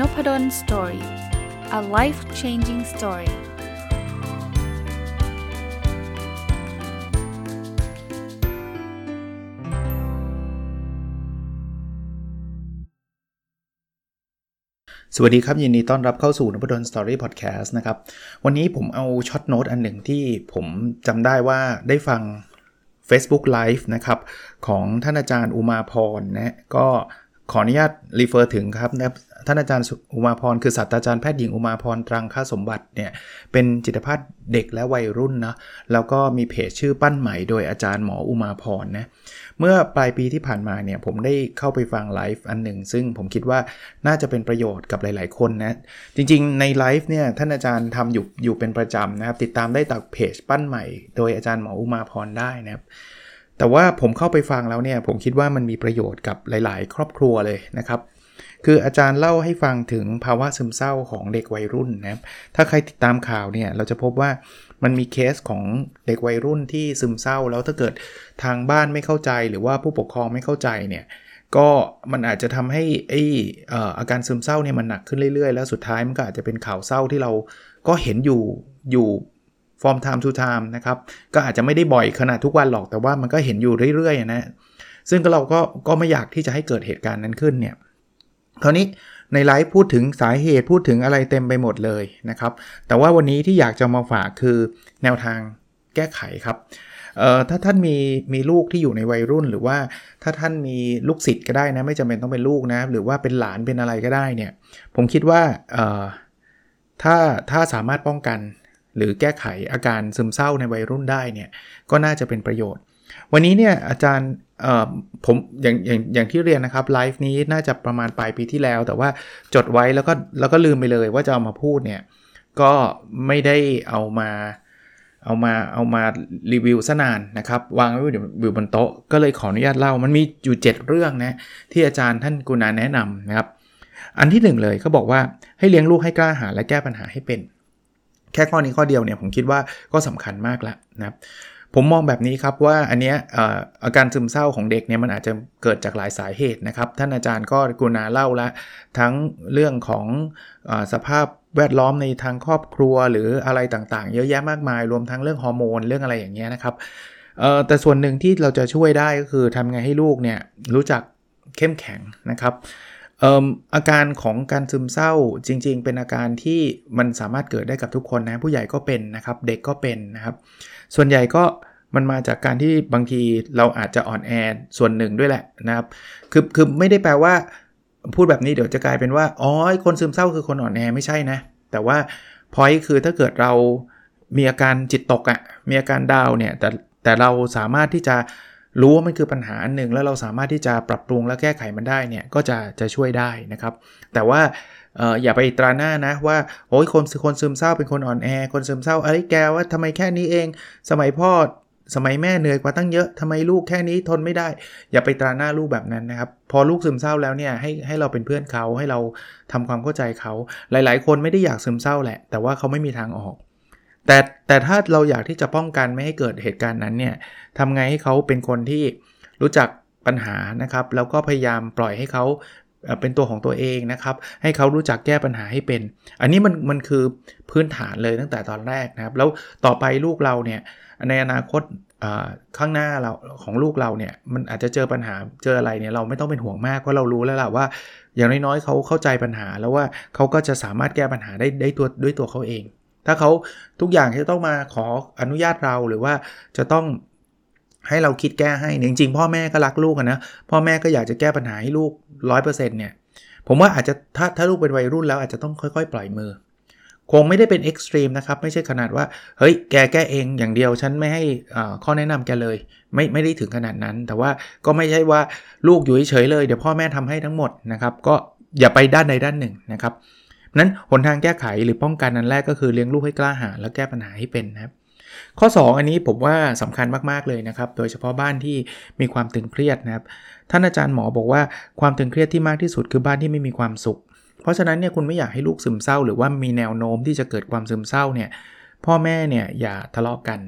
Nopadol Story a life changing story สวัสดีครับ ยินดีต้อนรับเข้าสู่นพดล Story Podcast นะครับ วันนี้ผมเอา short note อันหนึ่งที่ผมจำได้ว่าได้ฟัง Facebook Live นะครับ ของท่านอาจารย์อุมาพรนะก็ ขออนุญาต refer ถึงครับนะท่านอาจารย์อุมาพรคือศาสตราจารย์แพทย์หญิงอุมาพรตรังค่าสมบัติเนี่ยเป็นจิตแพทย์เด็กและวัยรุ่นนะแล้วก็มีเพจชื่อปั้นใหม่โดยอาจารย์หมออุมาพรนะเมื่อปลายปีที่ผ่านมาเนี่ยผมได้เข้าไปฟังไลฟ์อันหนึ่งซึ่งผมคิดว่าน่าจะเป็นประโยชน์กับหลาย ๆ คนนะจริง ๆ ในไลฟ์เนี่ยท่านอาจารย์ทำอยู่อยู่เป็นประจำนะครับติดตามได้จากเพจปั้นใหม่ โดยอาจารย์หมออุมาพรได้นะครับ แต่ว่าผมเข้าไปฟังแล้วเนี่ยผมคิดว่ามันมีประโยชน์กับหลาย ๆ ครอบครัวเลยนะครับ คืออาจารย์เล่าให้ฟังถึงภาวะซึมเศร้าของเด็กวัยรุ่นนะครับถ้าใครติดตามข่าวเนี่ยเราจะพบว่ามันมีเคสของเด็กวัยรุ่นที่ซึมเศร้า แล้วถ้าเกิดทางบ้านไม่เข้าใจหรือว่าผู้ปกครองไม่เข้าใจเนี่ยก็มันอาจจะทำให้ไออาการซึมเศร้าเนี่ยมันหนักขึ้นเรื่อยๆ แล้วสุดท้ายมันก็อาจจะเป็นข่าวเศร้าที่เราก็เห็นอยู่อยู่ from time to time นะครับ ก็อาจจะไม่ได้บ่อยขนาดทุกวันหรอกแต่ว่ามันก็เห็นอยู่เรื่อยๆนะซึ่งเราก็ก็ไม่อยากที่จะให้เกิดเหตุการณ์นั้นขึ้นเนี่ยคราวนี้ในไลฟ์พูดถึงสาเหตุพูดถึงอะไรเต็มไปหมดเลยนะครับ แต่ว่าวันนี้ที่อยากจะมาฝากคือแนวทางแก้ไขครับเอ่อถ้าท่านมีมีลูกที่อยู่ในวัยรุ่น หรือว่าถ้าท่านมีลูกศิษย์ก็ได้นะไม่จำเป็นต้องเป็นลูกนะหรือว่าเป็นหลานเป็นอะไรก็ได้เนี่ยผมคิดว่าเอ่อถ้าถ้าสามารถป้องกัน หรือแก้ไขอาการซึมเศร้าในวัยรุ่นได้เนี่ยก็น่าจะเป็นประโยชน์ วันนี้เนี่ยอาจารย์ผมอย่างอย่างอย่างที่เรียนนะครับไลฟ์นี้น่าจะประมาณปลายปีที่แล้ว แต่ว่าจดไว้แล้วก็แล้วก็ลืมไปเลยว่าจะเอามาพูดเนี่ยก็ไม่ได้เอามาเอามาเอามารีวิวซะนานนะครับ วางไว้อยู่บนโต๊ะก็เลยขออนุญาตเล่า มันมีอยู่ 7 เรื่องนะที่อาจารย์ท่านกุณาแนะนำนะครับ อันที่ 1 เลยเขาบอกว่าให้เลี้ยงลูกให้กล้าหาญและแก้ปัญหาให้เป็น แค่ข้อนี้ข้อเดียวเนี่ยผมคิดว่าก็สำคัญมากแล้วนะครับผมมองแบบนี้ครับว่าอันเนี้ยอาการซึมเศร้าของเด็กเนี่ยมันอาจจะเกิดจากหลายสาเหตุนะครับ ท่านอาจารย์ก็กุณาเล่าละทั้งเรื่องของอสภาพแวดล้อมในทางครอบครัวหรืออะไรต่างๆ เยอะแยะมากมาย รวมทั้งเรื่องฮอร์โมนเรื่องอะไรอย่างเงี้ยนะครับแต่ส่วนหนึ่งที่เราจะช่วยได้ก็คือทำไงให้ลูกเนี่ยรู้จักเข้มแข็งนะครับ อาการของการซึมเศร้าจริง ๆ เป็นอาการที่มันสามารถเกิดได้กับทุกคนนะผู้ใหญ่ก็เป็นนะครับเด็กก็เป็นนะครับ ส่วนใหญ่ก็มันมาจากการที่บางทีเราอาจจะอ่อนแอส่วนหนึ่งด้วยแหละนะครับคือคือไม่ได้แปลว่า พูดแบบนี้เดี๋ยวจะกลายเป็นว่าอ๋อคนซึมเศร้าคือคนอ่อนแอไม่ใช่นะ แต่ว่าพอยคือถ้าเกิดเรามีอาการจิตตกอะ่ะมีอาการดาวเนี่ยแต่แต่เราสามารถที่จะ รู้ว่ามันคือปัญหาอันหนึ่งแล้วเราสามารถที่จะปรับปรุงและแก้ไขมันได้เนี่ยก็จะจะช่วยได้นะครับ แต่ว่าอย่าไปตราหน้านะว่าโอ้ยคนคนซึมเศร้าเป็นคนอ่อนแอ คนซึมเศร้าเอ้ยแกว่าทำไมแค่นี้เอง สมัยพ่อสมัยแม่เหนื่อยกว่าตั้งเยอะทำไมลูกแค่นี้ทนไม่ได้ อย่าไปตราหน้าลูกแบบนั้นนะครับ พอลูกซึมเศร้าแล้วเนี่ยให้ให้เราเป็นเพื่อนเขาให้เราทำความเข้าใจเขา หลาย ๆ คนไม่ได้อยากซึมเศร้าแหละ แต่ว่าเขาไม่มีทางออก แต่แต่ถ้าเราอยากที่จะป้องกันไม่ให้เกิดเหตุการณ์นั้นเนี่ยทำไงให้เขาเป็นคนที่รู้จักปัญหานะครับ แล้วก็พยายามปล่อยให้เขาเป็นตัวของตัวเองนะครับ ให้เขารู้จักแก้ปัญหาให้เป็น อันนี้มันมันคือพื้นฐานเลยตั้งแต่ตอนแรกนะครับ แล้วต่อไปลูกเราเนี่ยในอนาคตข้างหน้าเราของลูกเราเนี่ยมันอาจจะเจอปัญหาเจออะไรเนี่ยเราไม่ต้องเป็นห่วงมากเพราะเรารู้แล้วล่ะว่า อย่างน้อยๆเขาเข้าใจปัญหาแล้วว่าเขาก็จะสามารถแก้ปัญหาได้ได้ตัวด้วยตัวเขาเอง ถ้าเขาทุกอย่างจะต้องมาขออนุญาตเราหรือว่าจะต้องให้เราคิดแก้ให้จริงๆพ่อแม่ก็รักลูกนะพ่อแม่ก็อยากจะแก้ปัญหาให้ลูก 100%เนี่ยผมว่าอาจจะถ้าถ้าลูกเป็นวัยรุ่นแล้วอาจจะต้องค่อยๆ ปล่อยมือ คงไม่ได้เป็นเอ็กซ์ตรีมนะครับไม่ใช่ขนาดว่าเฮ้ยแกแก้เองอย่างเดียว ฉันไม่ให้ข้อแนะนำแกเลย ไม่ไม่ได้ถึงขนาดนั้น แต่ว่าก็ไม่ใช่ว่าลูกอยู่เฉยเลยเดี๋ยวพ่อแม่ทำให้ทั้งหมดนะครับ ก็อย่าไปด้านใดด้านหนึ่งนะครับ นั้นหนทางแก้ไขหรือป้องกันนั้นแรกก็คือเลี้ยงลูกให้กล้าหาญและแก้ปัญหาให้เป็นนะครับข้อ 2 อันนี้ผมว่าสำคัญมาก ๆ เลยนะครับ โดยเฉพาะบ้านที่มีความตึงเครียดนะครับ ท่านอาจารย์หมอบอกว่าความตึงเครียดที่มากที่สุดคือบ้านที่ไม่มีความสุข เพราะฉะนั้นเนี่ยคุณไม่อยากให้ลูกซึมเศร้า หรือว่ามีแนวโน้มที่จะเกิดความซึมเศร้าเนี่ย พ่อแม่เนี่ยอย่าทะเลาะกกัน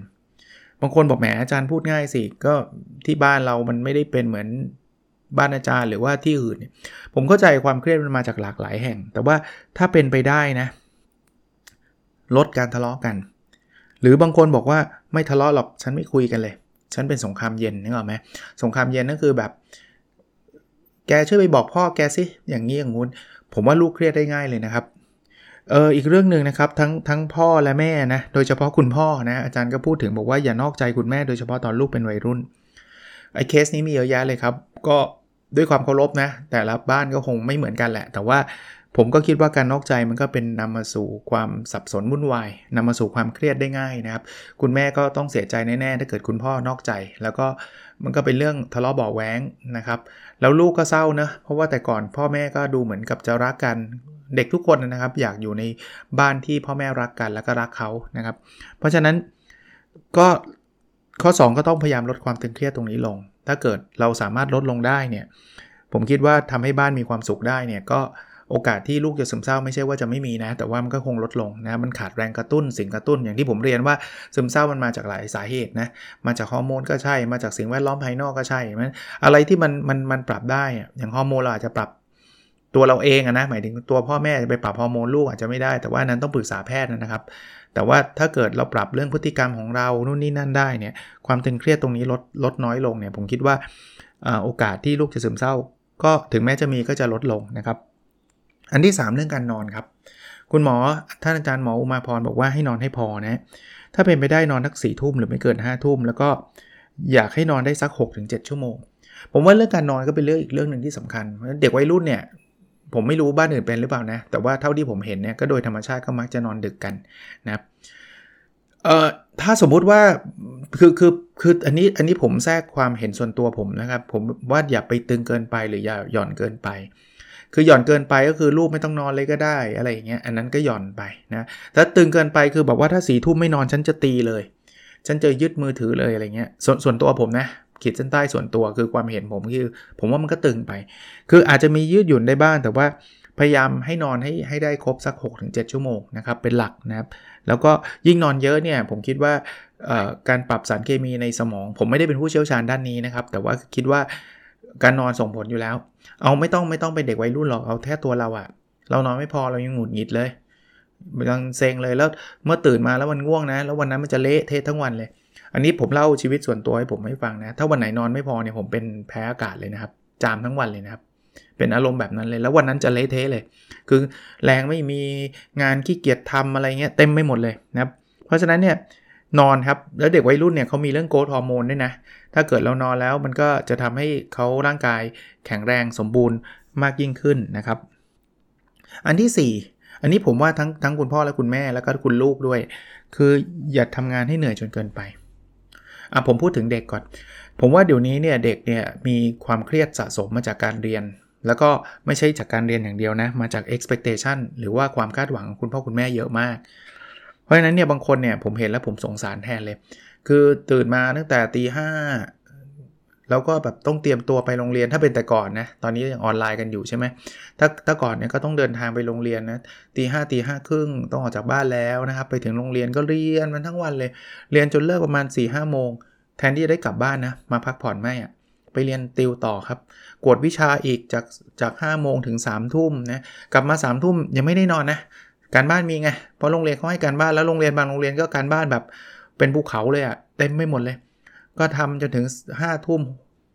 บางคนบอกแหมอาจารย์พูดง่ายสิ ก็ที่บ้านเรามันไม่ได้เป็นเหมือน บ้านอาจารย์หรือว่าที่อื่นเนี่ยผมเข้าใจความเครียดมันมาจากหลากหลายแห่ง แต่ว่าถ้าเป็นไปได้นะ ลดการทะเลาะกัน หรือบางคนบอกว่าไม่ทะเลาะหรอกฉันไม่คุยกันเลย ฉันเป็นสงครามเย็นนึกออกไหมสงครามเย็นนั่นคือแบบ แกช่วยไปบอกพ่อแกสิอย่างนี้อย่างงู้น ผมว่าลูกเครียดได้ง่ายเลยนะครับเอออีกเรื่องหนึ่งนะครับทั้งทั้งพ่อและแม่นะโดยเฉพาะคุณพ่อนะอาจารย์ก็พูดถึงบอกว่าอย่านอกใจคุณแม่โดยเฉพาะตอนลูกเป็นวัยรุ่นไอ้เคสนี้มีเยอะแยะเลยครับ ก็ ด้วยความเคารพนะ แต่ละบ้านก็คงไม่เหมือนกันแหละ แต่ว่าผมก็คิดว่าการนอกใจมันก็เป็นนำมาสู่ความสับสนวุ่นวายนำมาสู่ความเครียดได้ง่ายนะครับ คุณแม่ก็ต้องเสียใจแน่ๆถ้าเกิดคุณพ่อนอกใจ แล้วก็มันก็เป็นเรื่องทะเลาะเบาแหวงนะครับ แล้วลูกก็เศร้านะ เพราะว่าแต่ก่อนพ่อแม่ก็ดูเหมือนกับจะรักกันเด็กทุกคนนะครับ อยากอยู่ในบ้านที่พ่อแม่รักกันแล้วก็รักเขานะครับ เพราะฉะนั้นก็ข้อ 2 ก็ต้องพยายามลดความตึงเครียดตรงนี้ลง ถ้าเกิดเราสามารถลดลงได้เนี่ย ผมคิดว่าทำให้บ้านมีความสุขได้เนี่ยก็โอกาสที่ลูกจะซึมเศร้าไม่ใช่ว่าจะไม่มีนะ แต่ว่ามันก็คงลดลงนะมันขาดแรงกระตุ้นสิ่งกระตุ้น อย่างที่ผมเรียนว่าซึมเศร้ามันมาจากหลายสาเหตุนะมาจากฮอร์โมนก็ใช่มาจากสิ่งแวดล้อมภายนอกก็ใช่มันอะไรที่มันมันมันปรับได้อย่างฮอร์โมนเราอาจจะปรับตัวเราเองนะหมายถึงตัวพ่อแม่จะไปปรับฮอร์โมนลูกอาจจะไม่ได้แต่ว่านั้นต้องปรึกษาแพทย์นะครับ แต่ว่าถ้าเกิดเราปรับเรื่องพฤติกรรมของเรานู่นนี่นั่นได้เนี่ยความตึงเครียดตรงนี้ลดลดน้อยลงเนี่ยผมคิดว่าโอกาสที่ลูกจะซึมเศร้า ก็ถึงแม้จะมีก็จะลดลงนะครับ อันที่ 3 เรื่องการนอนครับ คุณหมอท่านอาจารย์หมออุมาพรบอกว่าให้นอนให้พอนะถ้าเป็นไปได้นอนทักสี่ทุ่มหรือไม่เกิน5้าทุ่มแล้วก็อยากให้นอนได้สัก 6-7 ชั่วโมง ผมว่าเรื่องการนอนก็เป็นเรื่องอีกเรื่องหนึ่งที่สำคัญ เด็กวัยรุ่นเนี่ย ผมไม่รู้บ้านอื่นเป็นหรือเปล่านะ แต่ว่าเท่าที่ผมเห็นเนี่ยก็โดยธรรมชาติก็มักจะนอนดึกกันนะครับเอ่อถ้าสมมุติว่าคือคือคืออันนี้อันนี้ผมแทรกความเห็นส่วนตัวผมนะครับ ผมว่าอย่าไปตึงเกินไปหรืออย่าหย่อนเกินไป คือหย่อนเกินไปก็คือลูกไม่ต้องนอนเลยก็ได้อะไรอย่างเงี้ยอันนั้นก็หย่อนไปนะถ้าตึงเกินไปคือแบอกว่าถ้าสีทุ่มไม่นอนฉันจะตีเลย ฉันจะยึดมือถือเลยอะไรเงี้ยส่วนส่วนตัวผมนะ ขีดเส้นใต้ส่วนตัวคือความเห็นผมคือ ผมว่ามันก็ตึงไป คืออาจจะมียืดหยุ่นได้บ้าง แต่ว่าพยายามให้นอนให้ให้ได้ครบสัก 6-7 ชั่วโมงนะครับเป็นหลักนะครับ แล้วก็ยิ่งนอนเยอะเนี่ยผมคิดว่าการปรับสารเคมีในสมอง ผมไม่ได้เป็นผู้เชี่ยวชาญด้านนี้นะครับ แต่ว่าคิดว่าการนอนส่งผลอยู่แล้ว เอาไม่ต้องไม่ต้องเป็นเด็กวัยรุ่นหรอกเอาแค่ตัวเราอะเรานอนไม่พอเรายังหงุดหงิดเลยยังเซ็งเลยแล้วเมื่อตื่นมาแล้วมันง่วงนะ แล้ววันนั้นมันจะเละเทะทั้งวันเลย อันนี้ผมเล่าชีวิตส่วนตัวให้ผมให้ฟังนะ ถ้าวันไหนนอนไม่พอเนี่ยผมเป็นแพ้อากาศเลยนะครับ จามทั้งวันเลยนะครับ เป็นอารมณ์แบบนั้นเลย แล้ววันนั้นจะเละเทะเลย คือแรงไม่มีงานขี้เกียจทำอะไรเงี้ยเต็มไม่หมดเลยนะครับ เพราะฉะนั้นเนี่ยนอนครับ แล้วเด็กวัยรุ่นเนี่ยเขามีเรื่องโกรทฮอร์โมนด้วยนะ ถ้าเกิดเรานอนแล้วมันก็จะทำให้เขาร่างกายแข็งแรงสมบูรณ์มากยิ่งขึ้นนะครับ อันที่ 4 อันนี้ผมว่าทั้งทั้งคุณพ่อและคุณแม่แล้วก็คุณลูกด้วย คืออย่าทำงานให้เหนื่อยจนเกินไป อะผมพูดถึงเด็กก่อน ผมว่าเดี๋ยวนี้เนี่ยเด็กเนี่ยมีความเครียดสะสมมาจากการเรียน แล้วก็ไม่ใช่จากการเรียนอย่างเดียวนะ มาจาก expectation หรือว่าความคาดหวังของคุณพ่อคุณแม่เยอะมาก เพราะฉะนั้นเนี่ยบางคนเนี่ยผมเห็นแล้วผมสงสารแทนเลย คือตื่นมาตั้งแต่ตีห้า แล้วก็แบบต้องเตรียมตัวไปโรงเรียนถ้าเป็นแต่ก่อนนะ ตอนนี้ยังออนไลน์กันอยู่ใช่ไหมถ้าถ้าก่อนเนี่ยก็ต้องเดินทางไปโรงเรียนนะตีห้าตีห้าครึ่งต้องออกจากบ้านแล้วนะครับ ไปถึงโรงเรียนก็เรียนมันทั้งวันเลย เรียนจนเลิกประมาณ4ี่ห้าโมง แทนที่จะได้กลับบ้านนะ มาพักผ่อนไม่อะไปเรียนติวต่อครับ กวดวิชาอีกจากจาก5้าโมงถึง3ามทุ่มนะ กลับมา3ามทุ่มยังไม่ได้นอนนะ การบ้านมีไง เพราะโรงเรียนเขาให้การบ้านแล้วโรงเรียนบางโรงเรียนก็การบ้านแบบเป็นภูเขาเลยอะเต็มไม่หมดเลย ก็ทำจนถึง5้าทุ่ม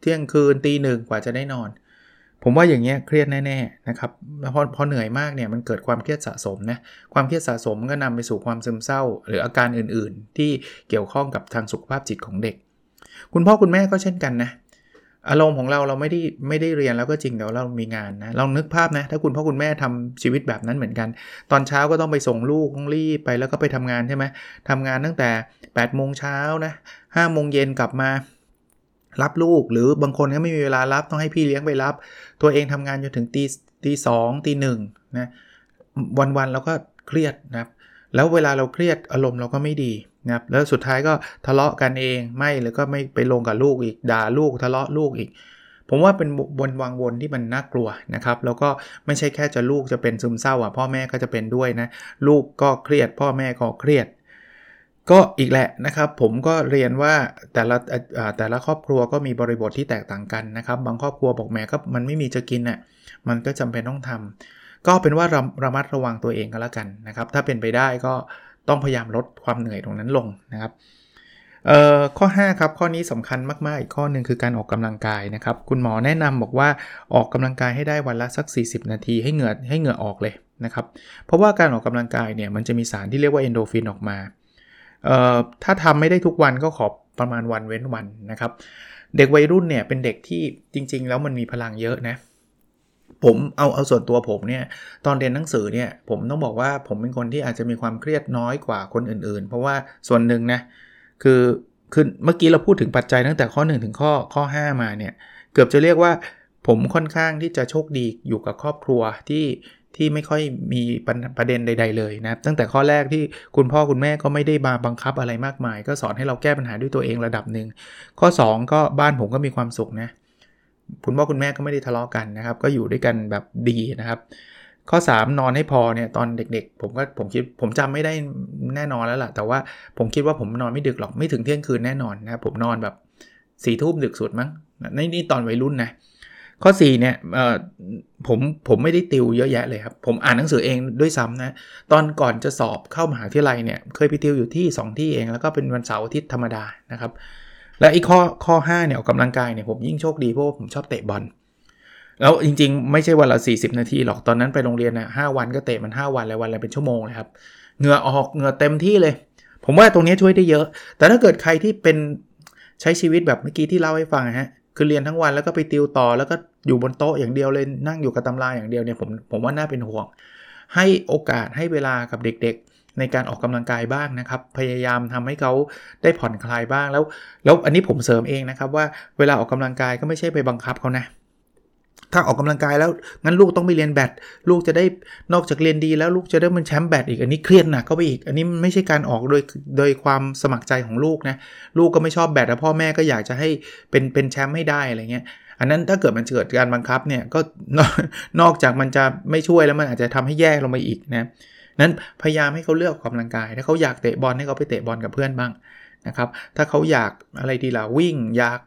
เที่ยงคืนตีหนึ่งกว่าจะได้นอน ผมว่าอย่างเงี้ยเครียดแน่ๆนะครับพอพอเหนื่อยมากเนี่ยมันเกิดความเครียดสะสมนะความเครียดสะสมก็นำไปสู่ความซึมเศร้า หรืออาการอื่นๆ ที่เกี่ยวข้องกับทางสุขภาพจิตของเด็ก คุณพ่อคุณแม่ก็เช่นกันนะ อารมณ์ของเราเราไม่ได้ไม่ได้เรียนแล้วก็จริงแต่เรามีงานนะลองนึกภาพนะถ้าคุณพ่อคุณแม่ทำชีวิตแบบนั้นเหมือนกัน ตอนเช้าก็ต้องไปส่งลูกต้องรีบไปแล้วก็ไปทำงานใช่ไหมทำงานตั้งแต่8ปดโมงเช้านะห้าโมงเย็นกลับมา รับลูกหรือบางคนก็ไม่มีเวลารับต้องให้พี่เลี้ยงไปรับ ตัวเองทำงานจนถึงตีตีสองตีหนึ่งนะวันๆเราก็เครียดนะครับแล้วเวลาเราเครียดอารมณ์เราก็ไม่ดี นะครับแล้วสุดท้ายก็ทะเลาะกันเองไม่หรือก็ไม่ไปลงกับลูกอีกด่าลูกทะเลาะลูกอีก ผมว่าเป็นบนวางวนที่มันน่ากลัวนะครับ แล้วก็ไม่ใช่แค่จะลูกจะเป็นซึมเศร้าอะพ่อแม่ก็จะเป็นด้วยนะ ลูกก็เครียด พ่อแม่ก็เครียด ก็อีกแหละนะครับ ผมก็เรียนว่าแต่ละแต่ละครอบครัวก็มีบริบทที่แตกต่างกันนะครับ บางครอบครัวบอกแม่ก็มันไม่มีจะกินน่ะมันก็จำเป็นต้องทำก็เป็นว่าระระมัดระวังตัวเองก็แล้วกันนะครับ ถ้าเป็นไปได้ก็ ต้องพยายามลดความเหนื่อยตรงนั้นลงนะครับเอ่อข้อ5ครับข้อนี้สำคัญมาก ๆ อีกข้อหนึ่งคือการออกกำลังกายนะครับ คุณหมอแนะนำบอกว่าออกกำลังกายให้ได้วันละสัก 40 นาทีให้เหงื่อให้เหงื่อออกเลยนะครับเพราะว่าการออกกำลังกายเนี่ยมันจะมีสารที่เรียกว่าเอนโดฟินออกมาถ้าทำไม่ได้ทุกวันก็ขอประมาณวันเว้นวันนะครับ เด็กวัยรุ่นเนี่ยเป็นเด็กที่จริง ๆ แล้วมันมีพลังเยอะนะ ผมเอาเอาส่วนตัวผมเนี่ยตอนเรียนหนังสือเนี่ยผมต้องบอกว่าผมเป็นคนที่อาจจะมีความเครียดน้อยกว่าคนอื่นๆ เพราะว่าส่วนหนึ่งนะคือคือเมื่อกี้เราพูดถึงปัจจัยตั้งแต่ข้อ 1 ถึงข้อข้อ 5 มาเนี่ยเกือบจะเรียกว่าผมค่อนข้างที่จะโชคดีอยู่กับครอบครัวที่ที่ไม่ค่อยมีประเด็นใด ๆ เลยนะตั้งแต่ข้อแรกที่คุณพ่อคุณแม่ก็ไม่ได้มาบังคับอะไรมากมาย ก็สอนให้เราแก้ปัญหาด้วยตัวเองระดับหนึ่งข้อ 2 ก็บ้านผมก็มีความสุขนะ คุณพ่อคุณแม่ก็ไม่ได้ทะเลาะกันนะครับ ก็อยู่ด้วยกันแบบดีนะครับ ข้อ 3 นอนให้พอเนี่ยตอนเด็กๆ ผมก็ผมคิดผมจำไม่ได้แน่นอนแล้วล่ะ แต่ว่าผมคิดว่าผมนอนไม่ดึกหรอกไม่ถึงเที่ยงคืนแน่นอนนะครับผมนอนแบบสี่ทุ่มดึกสุดมั้งนี่นี่ตอนวัยรุ่นนะข้อ4เนี่ยผมผมไม่ได้ติวเยอะแยะเลยครับ ผมอ่านหนังสือเองด้วยซ้ำนะ ตอนก่อนจะสอบเข้ามหาวิทยาลัยเนี่ย เคยไปติวอยู่ที่ 2 ที่เอง แล้วก็เป็นวันเสาร์อาทิตย์ธรรมดานะครับ และอีกข้อข้อ5เนี่ยออกกำลังกายเนี่ยผมยิ่งโชคดีเพราะผมชอบเตะบอลแล้วจริงๆ ไม่ใช่วันละ 40 นาทีหรอกตอนนั้นไปโรงเรียนนะห้าวันก็เตะมัน 5 วันเลยวันละเป็นชั่วโมงเลยครับเหงื่อออกเหงื่อเต็มที่เลย ผมว่าตรงนี้ช่วยได้เยอะ แต่ถ้าเกิดใครที่เป็นใช้ชีวิตแบบเมื่อกี้ที่เล่าให้ฟังฮะคือเรียนทั้งวันแล้วก็ไปติวต่อแล้วก็อยู่บนโต๊ะอย่างเดียวเลยนั่งอยู่กับตำราอย่างเดียวเนี่ยผมผมว่าน่าเป็นห่วง ให้โอกาสให้เวลากับเด็กๆ ในการออกกำลังกายบ้างนะครับ พยายามทำให้เขาได้ผ่อนคลายบ้างแล้ว แล้วอันนี้ผมเสริมเองนะครับว่าเวลาออกกำลังกายก็ไม่ใช่ไปบังคับเขานะถ้าออกกำลังกายแล้วงั้นลูกต้องไปเรียนแบดลูกจะได้นอกจากเรียนดีแล้วลูกจะได้เป็นแชมป์แบดอีกอันนี้เครียดหนักก็ไปอีก อันนี้ไม่ใช่การออกโดยโดยความสมัครใจของลูกนะลูกก็ไม่ชอบแบดแต่พ่อแม่ก็อยากจะให้เป็นเป็นแชมป์ให้ได้อะไรเงี้ยอันนั้นถ้าเกิดมันเกิดการบังคับเนี่ยก็นอกจากมันจะไม่ช่วยแล้วมันอาจจะทำให้แย่ลงไปอีกนะ นั้นพยายามให้เขาเลือกกำลังกาย ถ้าเขาอยากเตะบอลให้เขาไปเตะบอลกับเพื่อนบ้างนะครับ ถ้าเขาอยากอะไรดีล่ะวิ่งอยาก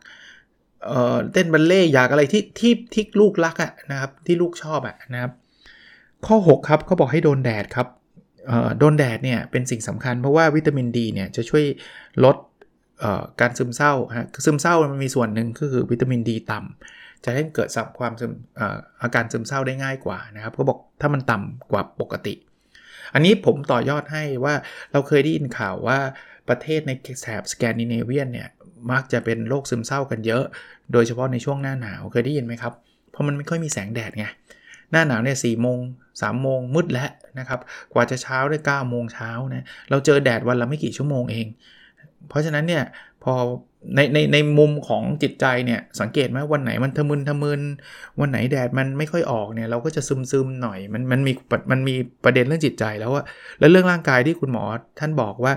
เอ่อเต้นบัลเล่อยากอะไรที่ที่ที่ลูกรักอะนะครับที่ลูกชอบอะนะครับ ข้อ 6 ครับเขาบอกให้โดนแดดครับโดนแดดเนี่ยเป็นสิ่งสำคัญเพราะว่าวิตามินดีเนี่ยจะช่วยลดการซึมเศร้าฮะซึมเศร้ามันมีส่วนหนึ่งก็คือวิตามินดีต่ำจะให้เกิดสับความอาการซึมเศร้าได้ง่ายกว่านะครับ ก็บอกถ้ามันต่ำกว่าปกติ อันนี้ผมต่อยอดให้ว่าเราเคยได้ยินข่าวว่าประเทศในแถบสแกนดิเนเวียนเนี่ยมักจะเป็นโรคซึมเศร้ากันเยอะ โดยเฉพาะในช่วงหน้าหนาวเคยได้ยินไหมครับ เพราะมันไม่ค่อยมีแสงแดดไง หน้าหนาวเนี่ยสี่โมงสามโมงมืดแล้วนะครับ กว่าจะเช้าได้เก้าโมงเช้านะ เราเจอแดดวันละไม่กี่ชั่วโมงเอง เพราะฉะนั้นเนี่ย พอในในในมุมของจิตใจเนี่ยสังเกตไหมวันไหนมันทะมึนทะมึนวันไหนแดดมันไม่ค่อยออกเนี่ยเราก็จะซึมซึมหน่อยมันมันมีมันมีประเด็นเรื่องจิตใจแล้วว่าแล้วเรื่องร่างกายที่คุณหมอท่านบอกว่า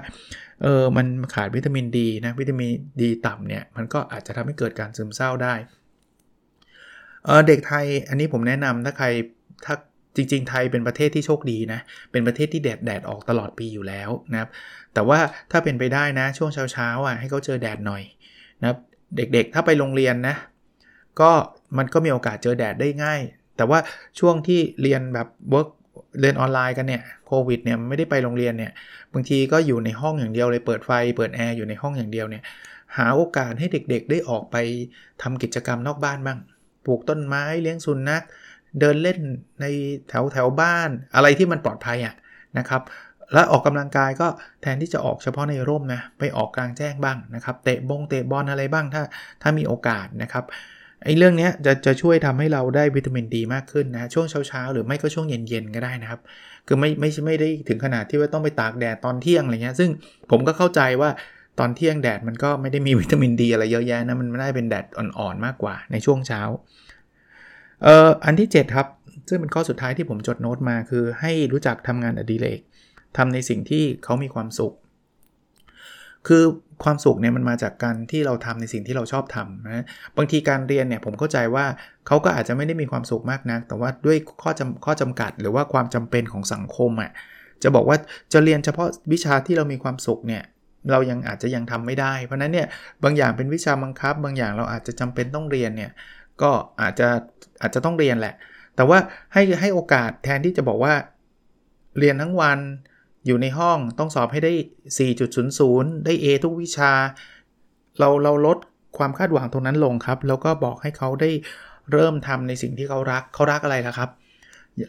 เออมันขาดวิตามินดีนะวิตามินดีต่ำเนี่ยมันก็อาจจะทำให้เกิดการซึมเศร้าได้เออเด็กไทยอันนี้ผมแนะนำถ้าใครถ้า จริง ๆ ไทยเป็นประเทศที่โชคดีนะ เป็นประเทศที่แดดแดดออกตลอดปีอยู่แล้วนะครับ แต่ว่าถ้าเป็นไปได้นะ ช่วงเช้าๆอะให้เขาเจอแดดหน่อยนะครับ เด็กๆ ถ้าไปโรงเรียนนะ ก็มันก็มีโอกาสเจอแดดได้ง่าย แต่ว่าช่วงที่เรียนแบบ work เรียนออนไลน์กันเนี่ยโควิดเนี่ยไม่ได้ไปโรงเรียนเนี่ยบางทีก็อยู่ในห้องอย่างเดียวเลยเปิดไฟเปิดแอร์อยู่ในห้องอย่างเดียวเนี่ยหาโอกาสให้เด็กๆ ได้ออกไปทำกิจกรรมนอกบ้านบ้าง ปลูกต้นไม้เลี้ยงสุนัข เดินเล่นในแถวแถวบ้านอะไรที่มันปลอดภัยอะนะครับแล้วออกกำลังกายก็แทนที่จะออกเฉพาะในร่มนะไปออกกลางแจ้งบ้างนะครับเตะบงเตะบอลอะไรบ้างถ้าถ้ามีโอกาสนะครับไอ้เรื่องนี้จะจะช่วยทำให้เราได้วิตามินดีมากขึ้นนะช่วงเช้าๆ หรือไม่ก็ช่วงเย็นๆ ก็ได้นะครับ คือไม่ไม่ไม่ได้ถึงขนาดที่ว่าต้องไปตากแดดตอนเที่ยงอะไรเงี้ยซึ่งผมก็เข้าใจว่าตอนเที่ยงแดดมันก็ไม่ได้มีวิตามินดีอะไรเยอะแยะนะมันไม่ได้เป็นแดดอ่อนๆมากกว่าในช่วงเช้า เอ่ออันที่ 7 ครับ ซึ่งเป็นข้อสุดท้ายที่ผมจดโน้ตมาคือให้รู้จักทำงานอดิเรกทำในสิ่งที่เขามีความสุข คือความสุขเนี่ยมันมาจากการที่เราทำในสิ่งที่เราชอบทำนะบางทีการเรียนเนี่ยผมเข้าใจว่าเขาก็อาจจะไม่ได้มีความสุขมากนัก แต่ว่าด้วยข้อจำข้อจำกัด หรือว่าความจำเป็นของสังคมอะ่ะจะบอกว่าจะเรียนเฉพาะวิชาที่เรามีความสุขเนี่ยเรายังอาจจะยังทำไม่ได้ เพราะนั้นเนี่ยบางอย่างเป็นวิชาบังคับ บางอย่างเราอาจจะจำเป็นต้องเรียนเนี่ย ก็อาจจะอาจจะต้องเรียนแหละ แต่ว่าให้ให้โอกาสแทนที่จะบอกว่า เรียนทั้งวันอยู่ในห้องต้องสอบให้ได้ 4.00 ได้ A ทุกวิชา เราเราลดความคาดหวังตรงนั้นลงครับ แล้วก็บอกให้เขาได้เริ่มทำในสิ่งที่เขารักเขารักอะไรล่ะครับ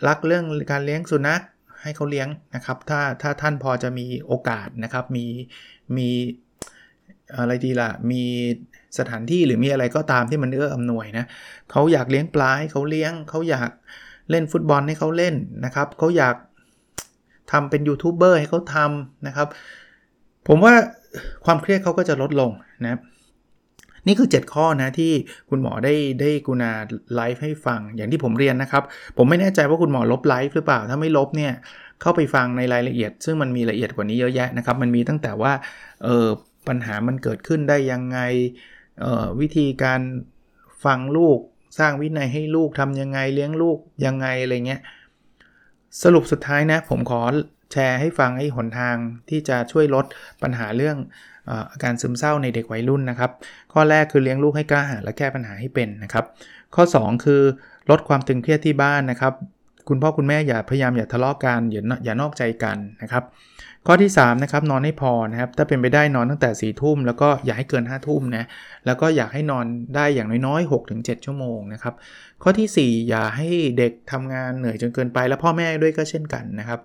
รักเรื่องการเลี้ยงสุนัขให้เขาเลี้ยงนะครับ ถ้าถ้าท่านพอจะมีโอกาสนะครับ มีมีอะไรดีล่ะ มี สถานที่หรือมีอะไรก็ตามที่มันเอื้ออำนวยนะเขาอยากเลี้ยงปลาให้เขาเลี้ยงเขาอยากเล่นฟุตบอลให้เขาเล่นนะครับเขาอยากทำเป็นยูทูบเบอร์ให้เขาทำนะครับ ผมว่าความเครียดเขาก็จะลดลงนะนี่คือ 7 ข้อนะที่คุณหมอได้ได้กุณาไลฟ์ให้ฟังอย่างที่ผมเรียนนะครับ ผมไม่แน่ใจว่าคุณหมอลบไลฟ์หรือเปล่า ถ้าไม่ลบเนี่ยเข้าไปฟังในรายละเอียด ซึ่งมันมีละเอียดกว่านี้เยอะแยะนะครับ มันมีตั้งแต่ว่าเออปัญหามันเกิดขึ้นได้ยังไง วิธีการฟังลูกสร้างวินัยให้ลูกทำยังไงเลี้ยงลูกยังไงอะไรเงี้ยสรุปสุดท้ายนะ ผมขอแชร์ให้ฟังให้หนทางที่จะช่วยลดปัญหาเรื่องอาการซึมเศร้าในเด็กวัยรุ่นนะครับ ข้อแรกคือเลี้ยงลูกให้กล้าหาญและแก้ปัญหาให้เป็นนะครับ ข้อ 2 คือลดความตึงเครียดที่บ้านนะครับ คุณพ่อคุณแม่อย่าพยายามอย่าทะเลาะกันอย่าอย่านอกใจกันนะครับ ข้อที่3นะครับนอนให้พอนะครับถ้าเป็นไปได้นอนตั้งแต่4ี่ทุ่มแล้วก็อย่าให้เกิน5้าทุ่มนะแล้วก็อยากให้นอนได้อย่างน้อยๆ 6-7 ชั่วโมงนะครับข้อที่ 4 อย่าให้เด็กทำงานเหนื่อยจนเกินไป แล้วพ่อแม่ด้วยก็เช่นกันนะครับ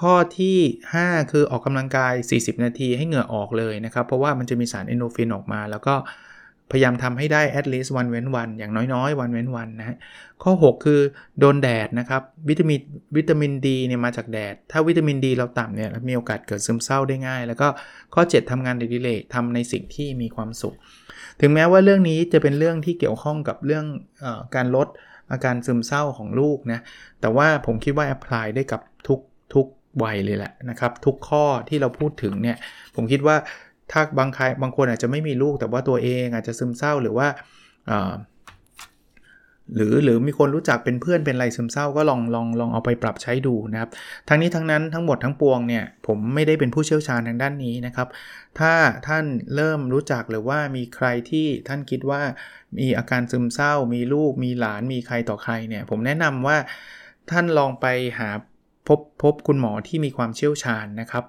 ข้อที่ 5 คือออกกำลังกาย 40 นาทีให้เหงื่อออกเลยนะครับ เพราะว่ามันจะมีสารเอนโดฟินออกมา แล้วก็ พยายามทำให้ได้ at least วันเว้นวันอย่างน้อยๆ วันเว้นวันนะข้อ 6 คือโดนแดดนะครับ วิตามินวิตามินดีเนี่ยมาจากแดด ถ้าวิตามินดีเราต่ำเนี่ยมีโอกาสเกิดซึมเศร้าได้ง่าย แล้วก็ข้อ 7ทำงานเดิเลกทำในสิ่งที่มีความสุข ถึงแม้ว่าเรื่องนี้จะเป็นเรื่องที่เกี่ยวข้องกับเรื่องอการลดอาการซึมเศร้าของลูกนะแต่ว่าผมคิดว่าแอพพลายได้กับทุกทุกวัยเลยแหละนะครับ ทุกข้อที่เราพูดถึงเนี่ยผมคิดว่า ถ้าบางใครบางคนอาจจะไม่มีลูกแต่ว่าตัวเองอาจจะซึมเศร้าหรือว่าหรือหรือมีคนรู้จักเป็นเพื่อนเป็นไรซึมเศร้าก็ลองลองลองเอาไปปรับใช้ดูนะครับ ทั้งนี้ทั้งนั้นทั้งหมดทั้งปวงเนี่ยผมไม่ได้เป็นผู้เชี่ยวชาญทางด้านนี้นะครับ ถ้าท่านเริ่มรู้จักหรือว่ามีใครที่ท่านคิดว่ามีอาการซึมเศร้า มีลูกมีหลานมีใครต่อใครเนี่ยผมแนะนำว่าท่านลองไปหาพบพบคุณหมอที่มีความเชี่ยวชาญนะครับ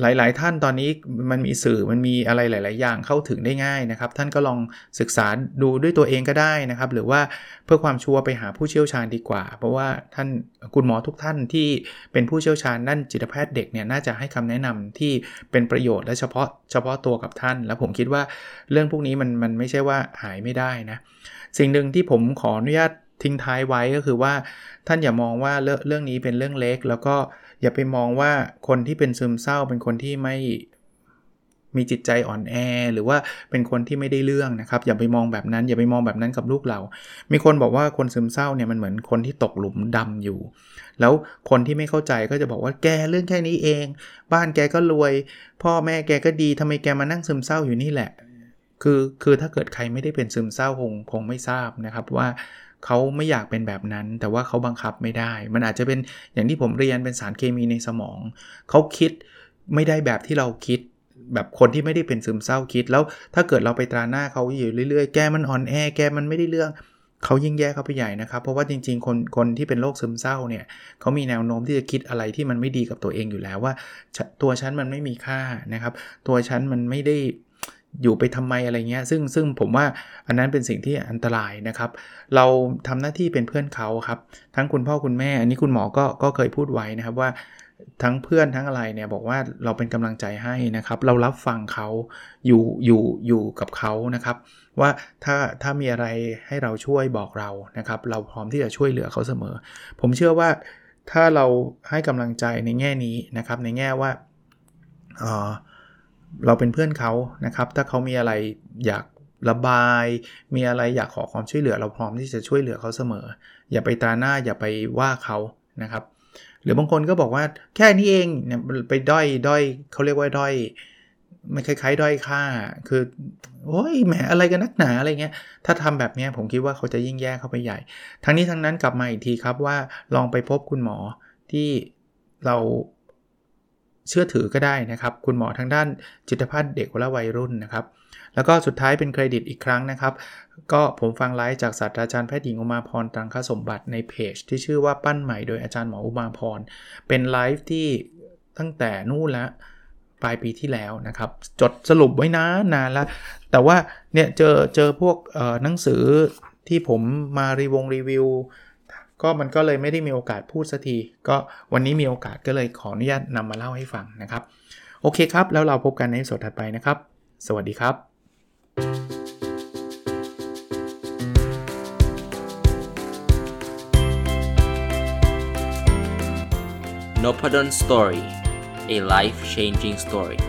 หลาย ๆ ท่านตอนนี้มันมีสื่อมันมีอะไรหลาย ๆ อย่างเข้าถึงได้ง่ายนะครับ ท่านก็ลองศึกษาดูด้วยตัวเองก็ได้นะครับ หรือว่าเพื่อความชัวร์ไปหาผู้เชี่ยวชาญดีกว่า เพราะว่าท่านคุณหมอทุกท่านที่เป็นผู้เชี่ยวชาญด้านจิตแพทย์เด็กเนี่ยน่าจะให้คำแนะนำที่เป็นประโยชน์และเฉพาะเฉพาะตัวกับท่าน แล้วผมคิดว่าเรื่องพวกนี้มันมันไม่ใช่ว่าหายไม่ได้นะสิ่งหนึ่งที่ผมขออนุญาตทิ้งท้ายไว้ก็คือว่าท่านอย่ามองว่าเรื่องนี้เป็นเรื่องเล็กแล้วก็ อย่าไปมองว่าคนที่เป็นซึมเศร้าเป็นคนที่ไม่มีจิตใจอ่อนแอ หรือว่าเป็นคนที่ไม่ได้เรื่องนะครับ อย่าไปมองแบบนั้น อย่าไปมองแบบนั้นกับลูกเรา มีคนบอกว่าคนซึมเศร้าเนี่ยมันเหมือนคนที่ตกหลุมดำอยู่ แล้วคนที่ไม่เข้าใจก็จะบอกว่าแกเรื่องแค่นี้เอง บ้านแกก็รวย พ่อแม่แกก็ดีทำไมแกมานั่งซึมเศร้าอยู่นี่แหละ คือคือถ้าเกิดใครไม่ได้เป็นซึมเศร้าคงคงไม่ทราบนะครับว่า เขาไม่อยากเป็นแบบนั้น แต่ว่าเขาบังคับไม่ได้ มันอาจจะเป็นอย่างที่ผมเรียนเป็นสารเคมีในสมอง เขาคิดไม่ได้แบบที่เราคิด แบบคนที่ไม่ได้เป็นซึมเศร้าคิด แล้วถ้าเกิดเราไปตราหน้าเขาอยู่เรื่อยๆ แกมันอ่อนแอ แกมันไม่ได้เรื่องเขายิ่งแย่เข้าไปใหญ่นะครับ เพราะว่าจริงๆ คนคนที่เป็นโรคซึมเศร้าเนี่ยเขามีแนวโน้มที่จะคิดอะไรที่มันไม่ดีกับตัวเองอยู่แล้วว่า ตัวฉันมันไม่มีค่านะครับ ตัวฉันมันไม่ได้ อยู่ไปทำไมอะไรเงี้ยซึ่งซึ่งผมว่าอันนั้นเป็นสิ่งที่อันตรายนะครับ เราทำหน้าที่เป็นเพื่อนเขาครับทั้งคุณพ่อคุณแม่ อันนี้คุณหมอก็ก็เคยพูดไว้นะครับว่าทั้งเพื่อนทั้งอะไรเนี่ยบอกว่าเราเป็นกำลังใจให้นะครับ เรารับฟังเขาอยู่อยู่อยู่กับเขานะครับ ว่าถ้าถ้ามีอะไรให้เราช่วยบอกเรานะครับ เราพร้อมที่จะช่วยเหลือเขาเสมอ ผมเชื่อว่าถ้าเราให้กำลังใจในแง่นี้นะครับ ในแง่ว่าเเราเป็นเพื่อนเขานะครับ ถ้าเขามีอะไรอยากระบาย มีอะไรอยากขอความช่วยเหลือ เราพร้อมที่จะช่วยเหลือเขาเสมอ อย่าไปตาหน้าอย่าไปว่าเขานะครับ หรือบางคนก็บอกว่าแค่นี้เองเนี่ยไปด้อยด้อยเขาเรียกว่าด้อยไม่คล้ายๆ ด้อยค่า คือโอ้ยแหมอะไรกันนักหนาอะไรเงี้ย ถ้าทำแบบนี้ผมคิดว่าเขาจะยิ่งแย่เข้าไปใหญ่ ทั้งนี้ทั้งนั้นกลับมาอีกทีครับว่าลองไปพบคุณหมอที่เรา เชื่อถือก็ได้นะครับ คุณหมอทางด้านจิตแพทย์เด็กและวัยรุ่นนะครับ แล้วก็สุดท้ายเป็นเครดิตอีกครั้งนะครับ ก็ผมฟังไลฟ์จากศาสตราจารย์แพทย์หญิงอุมาพรตังคสมบัติในเพจ ที่ชื่อว่าปั้นใหม่โดยอาจารย์หมออุมาพรเป็นไลฟ์ที่ตั้งแต่นู่นล้วปลายปีที่แล้วนะครับ จดสรุปไว้นานานล้วแต่ว่าเนี่ยเจอเจอพวกหนังสือที่ผมมารีวงรีวิว ก็มันก็เลยไม่ได้มีโอกาสพูดสักที ก็วันนี้มีโอกาสก็เลยขออนุญาตนำมาเล่าให้ฟังนะครับ โอเคครับ แล้วเราพบกันในสดถัดไปนะครับ สวัสดีครับ n o p a d o n Story a life changing story